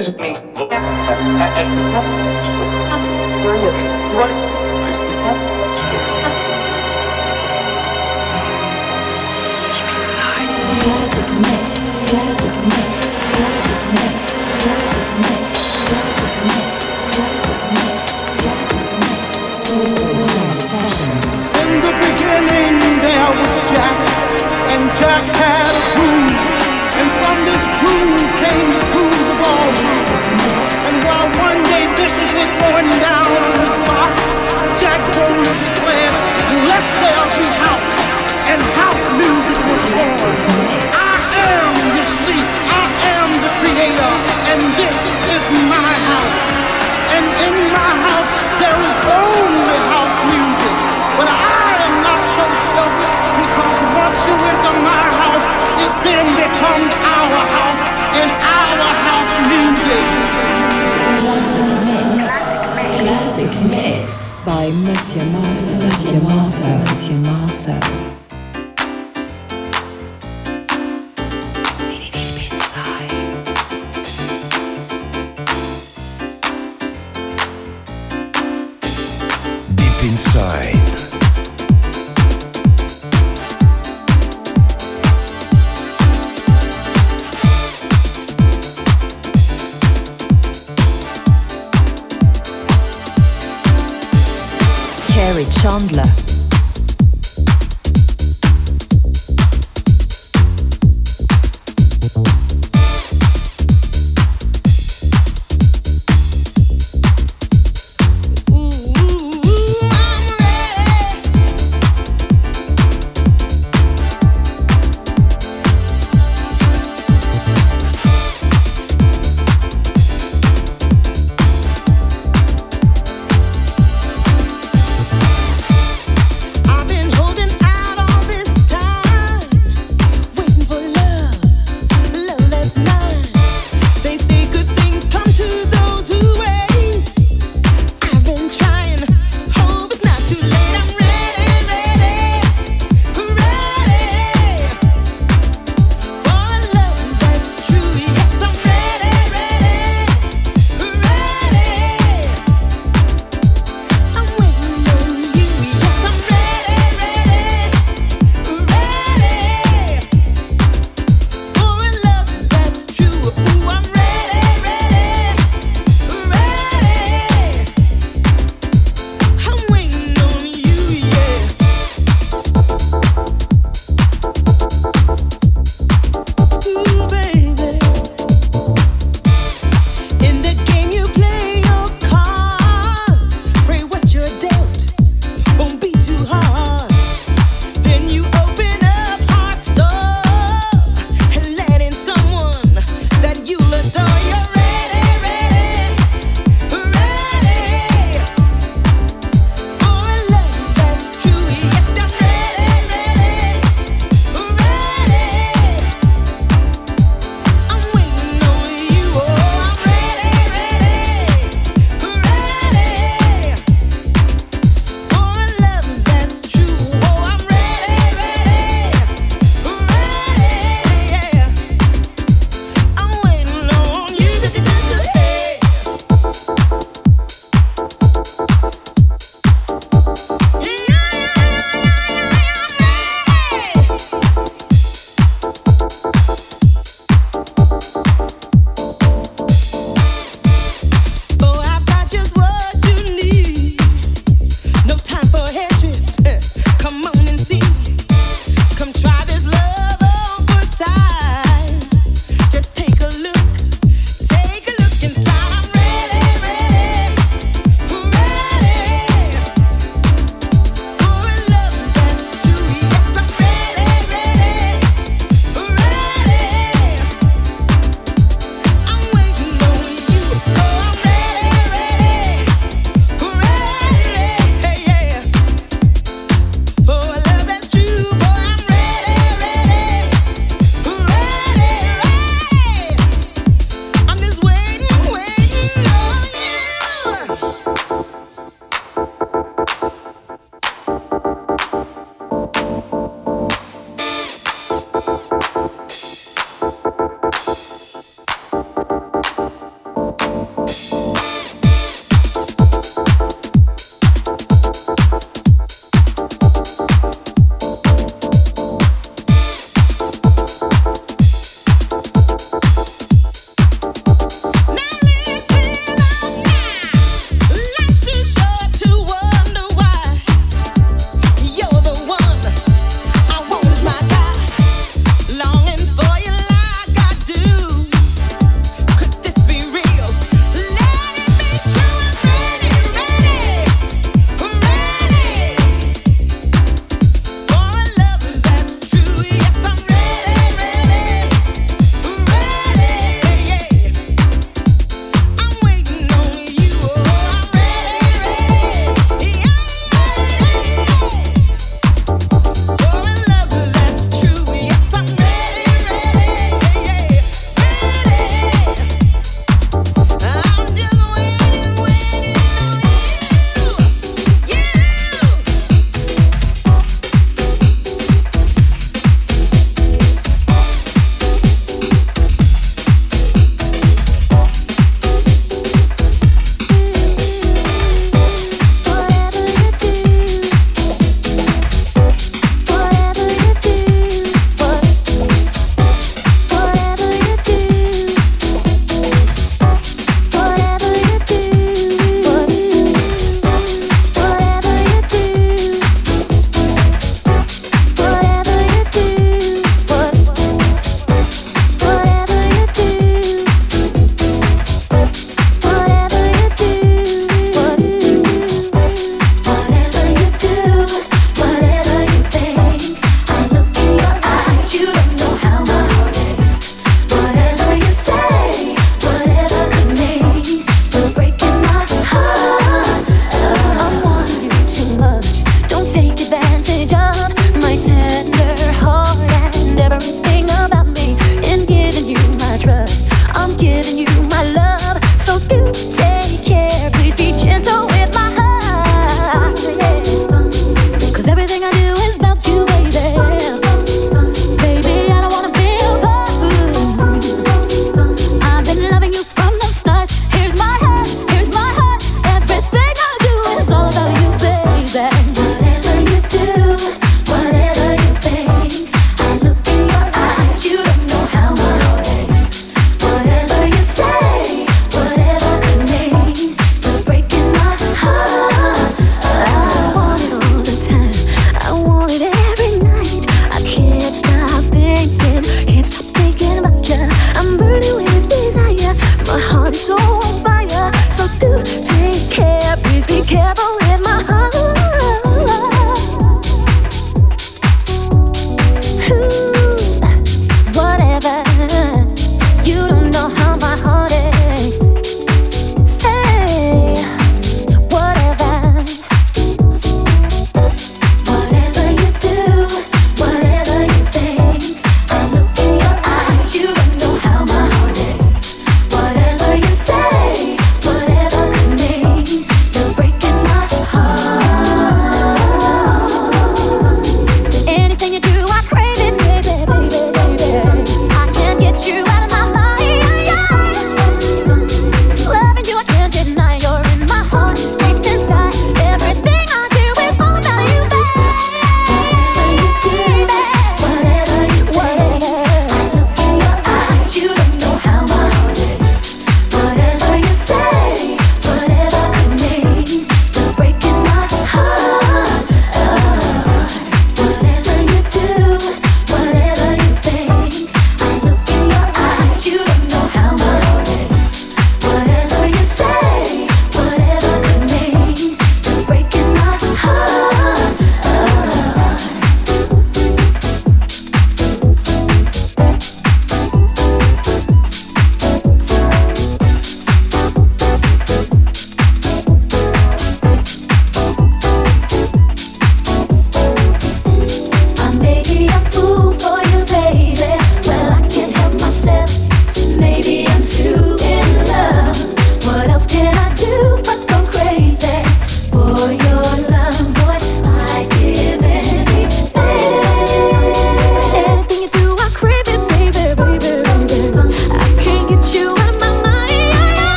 is me. Inside. Yes, it's. Yes, it's. then becomes our house and our house music. Classic mix. Classic mix by Monsieur Marceau. Monsieur Marceau. Monsieur Marceau.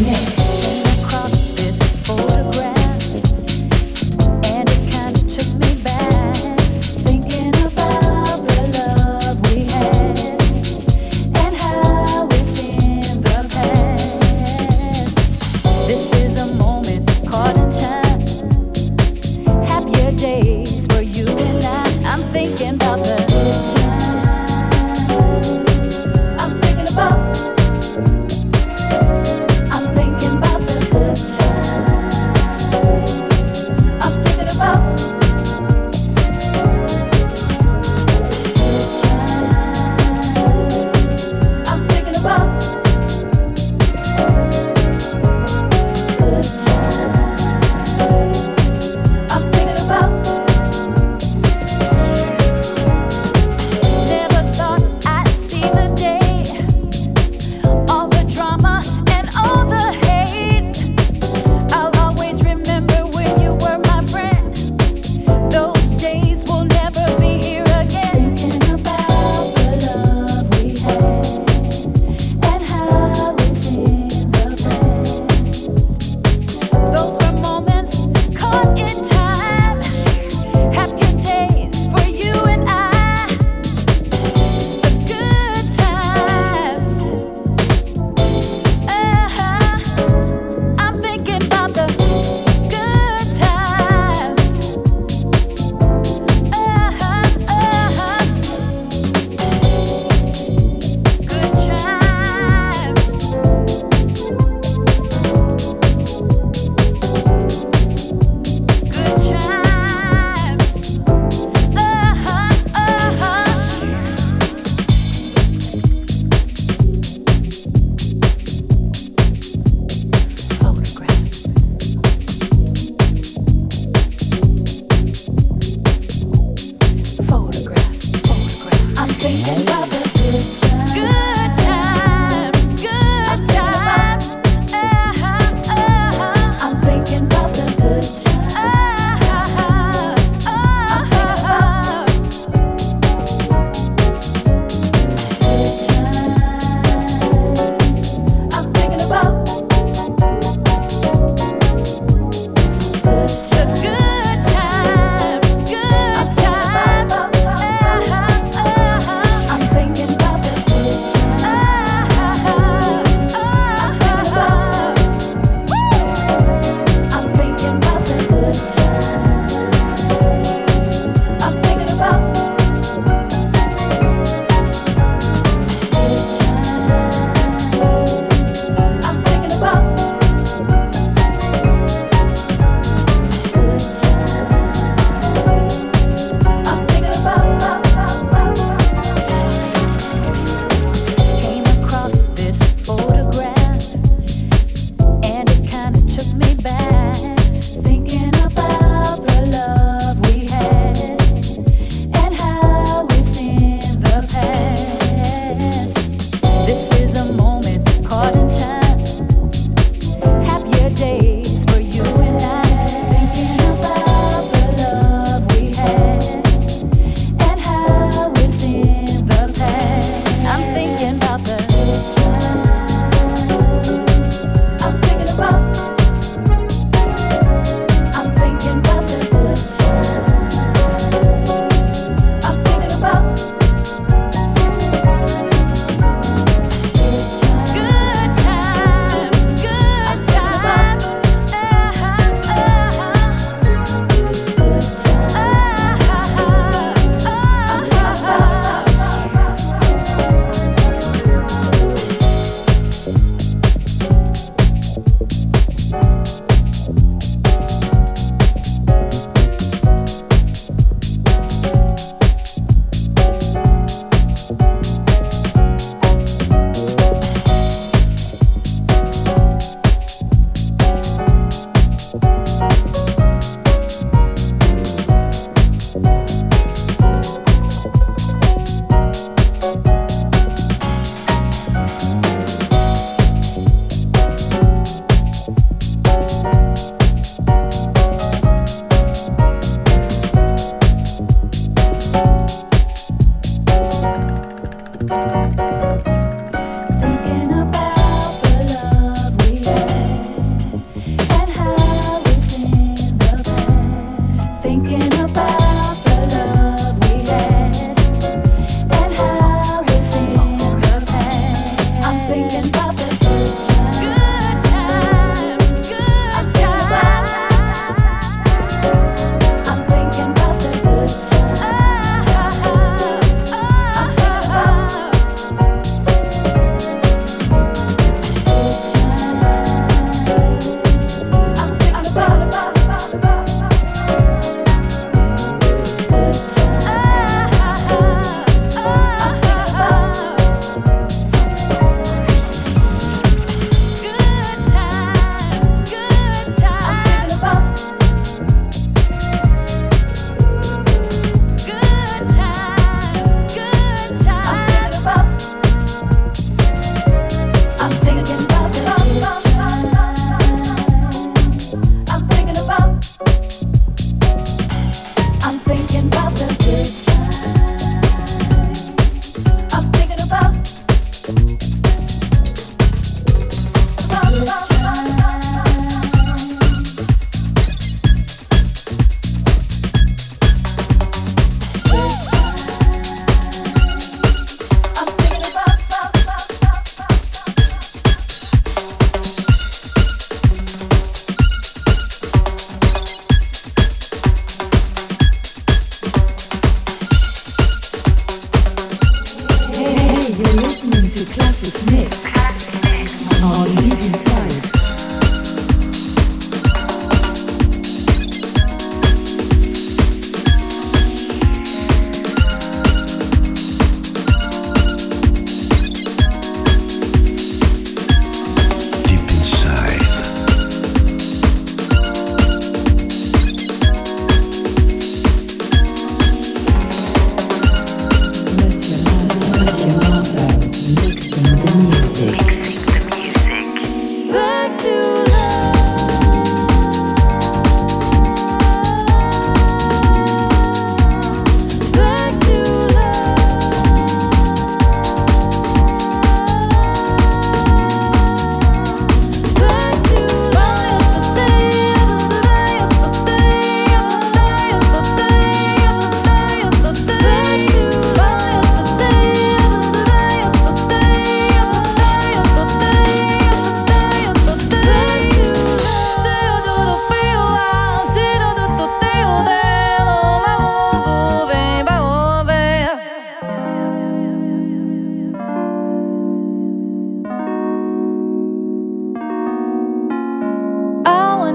mix.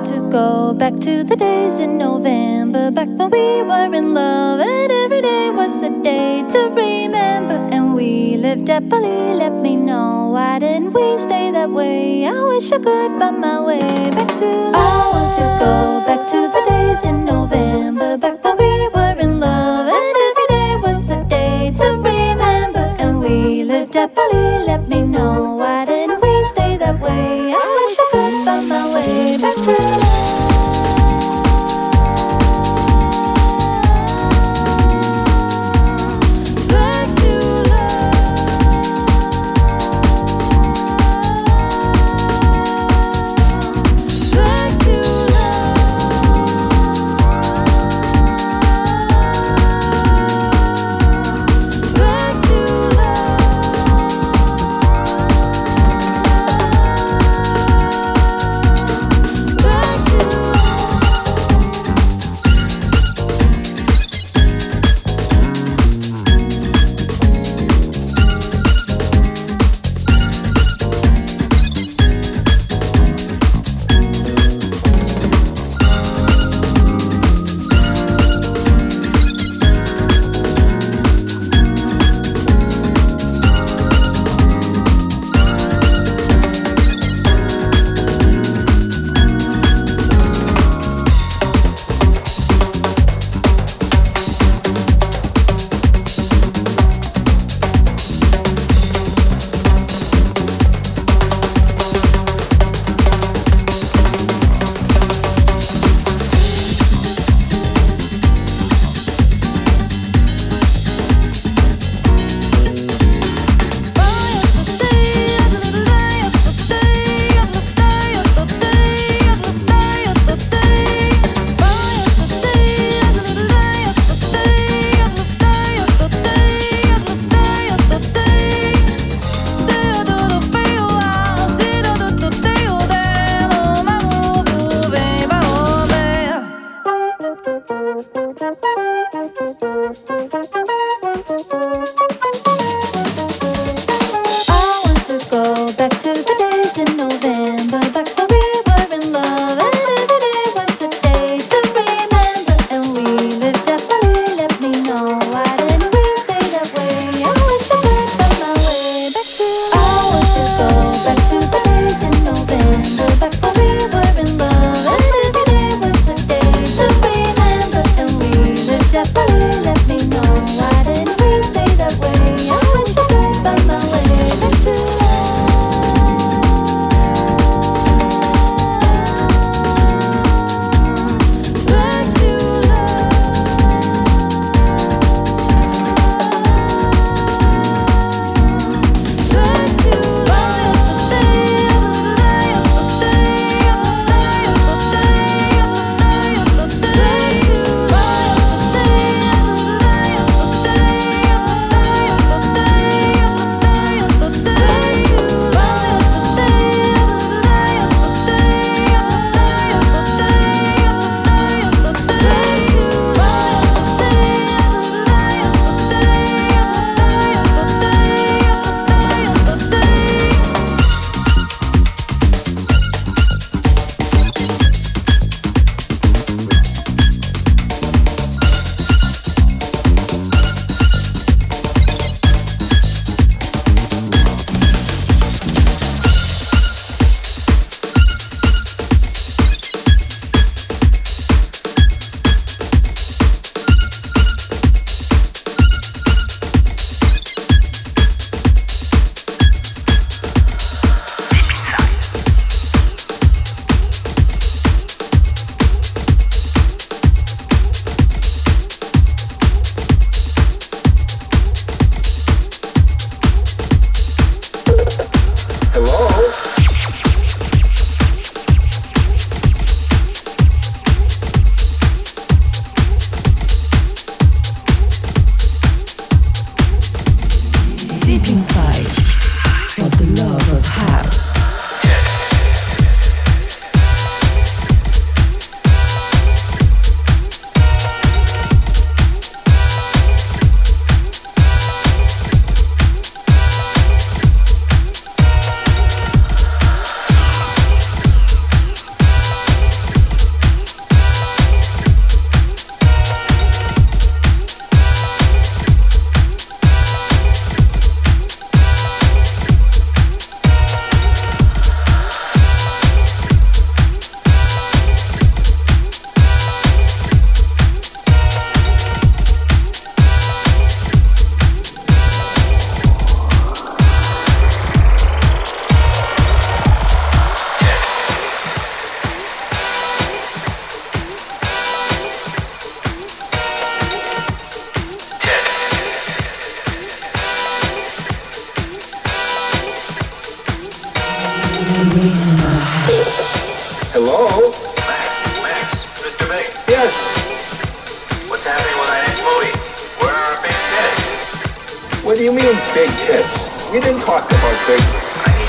to go back to the days in November, back when we were in love, and every day was a day to remember. And we lived happily, let me know why didn't we stay that way? I wish I could find my way back to love. I want to go back to the days in November, back when we were in love, and every day was a day to remember. And we lived happily, let me know why didn't we stay that way? Thursday.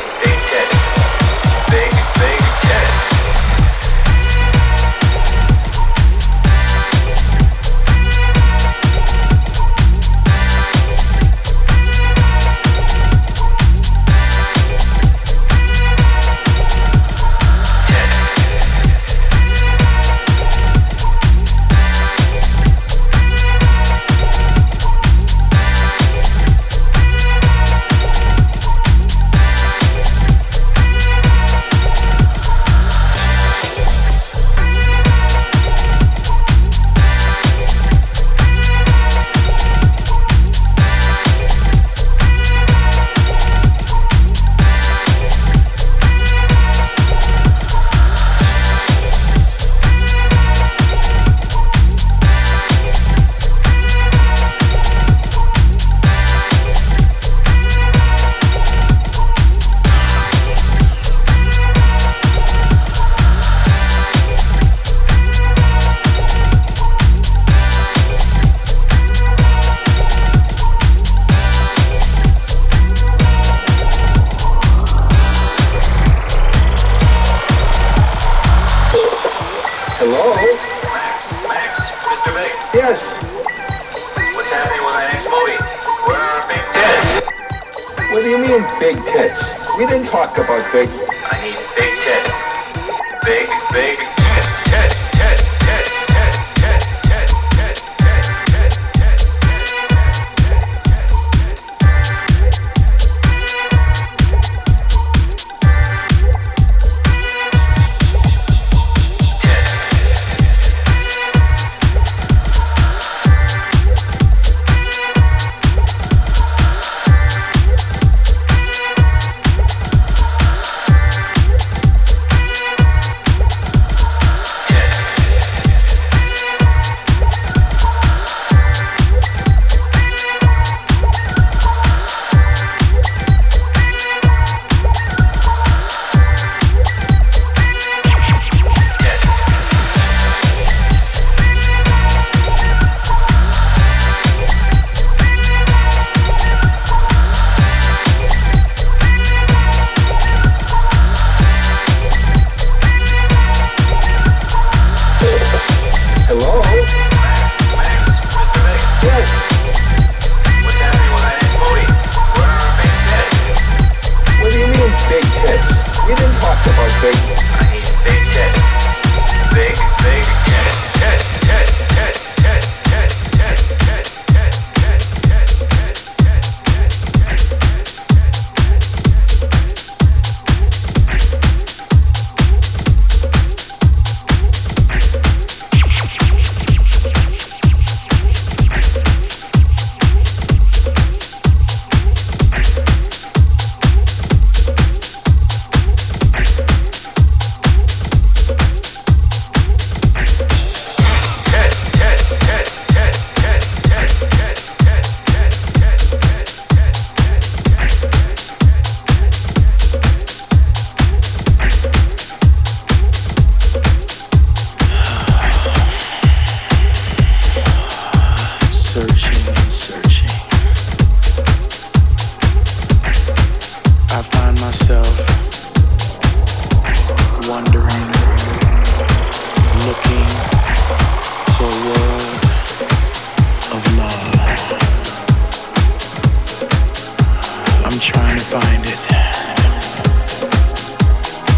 trying to find it.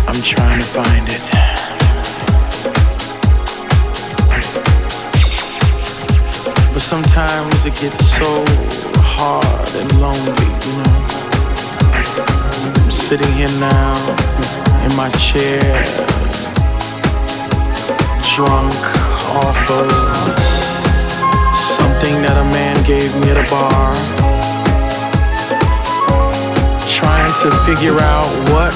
I'm trying to find it. But sometimes it gets so hard and lonely, you know. I'm sitting here now in my chair, drunk off of something that a man gave me at a bar. to figure out what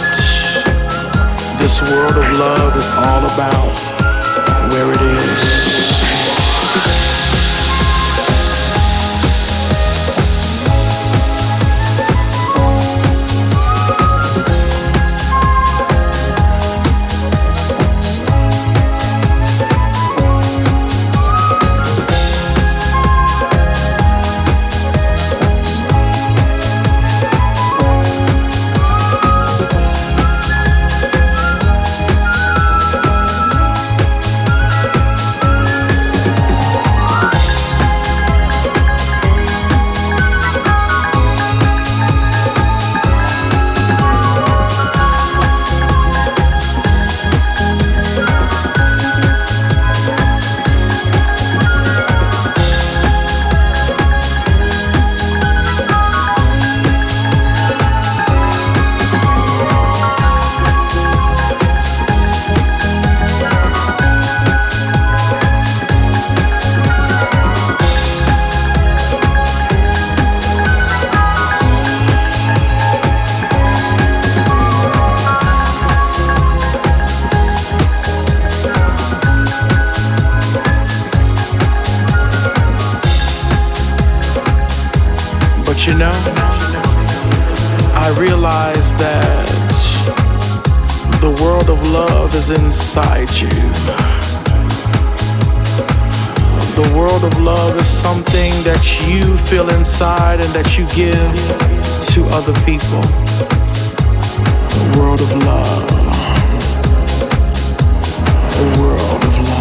this world of love is all about, where it is. I realize that the world of love is inside you. The world of love is something that you feel inside and that you give to other people. The world of love. The world of love.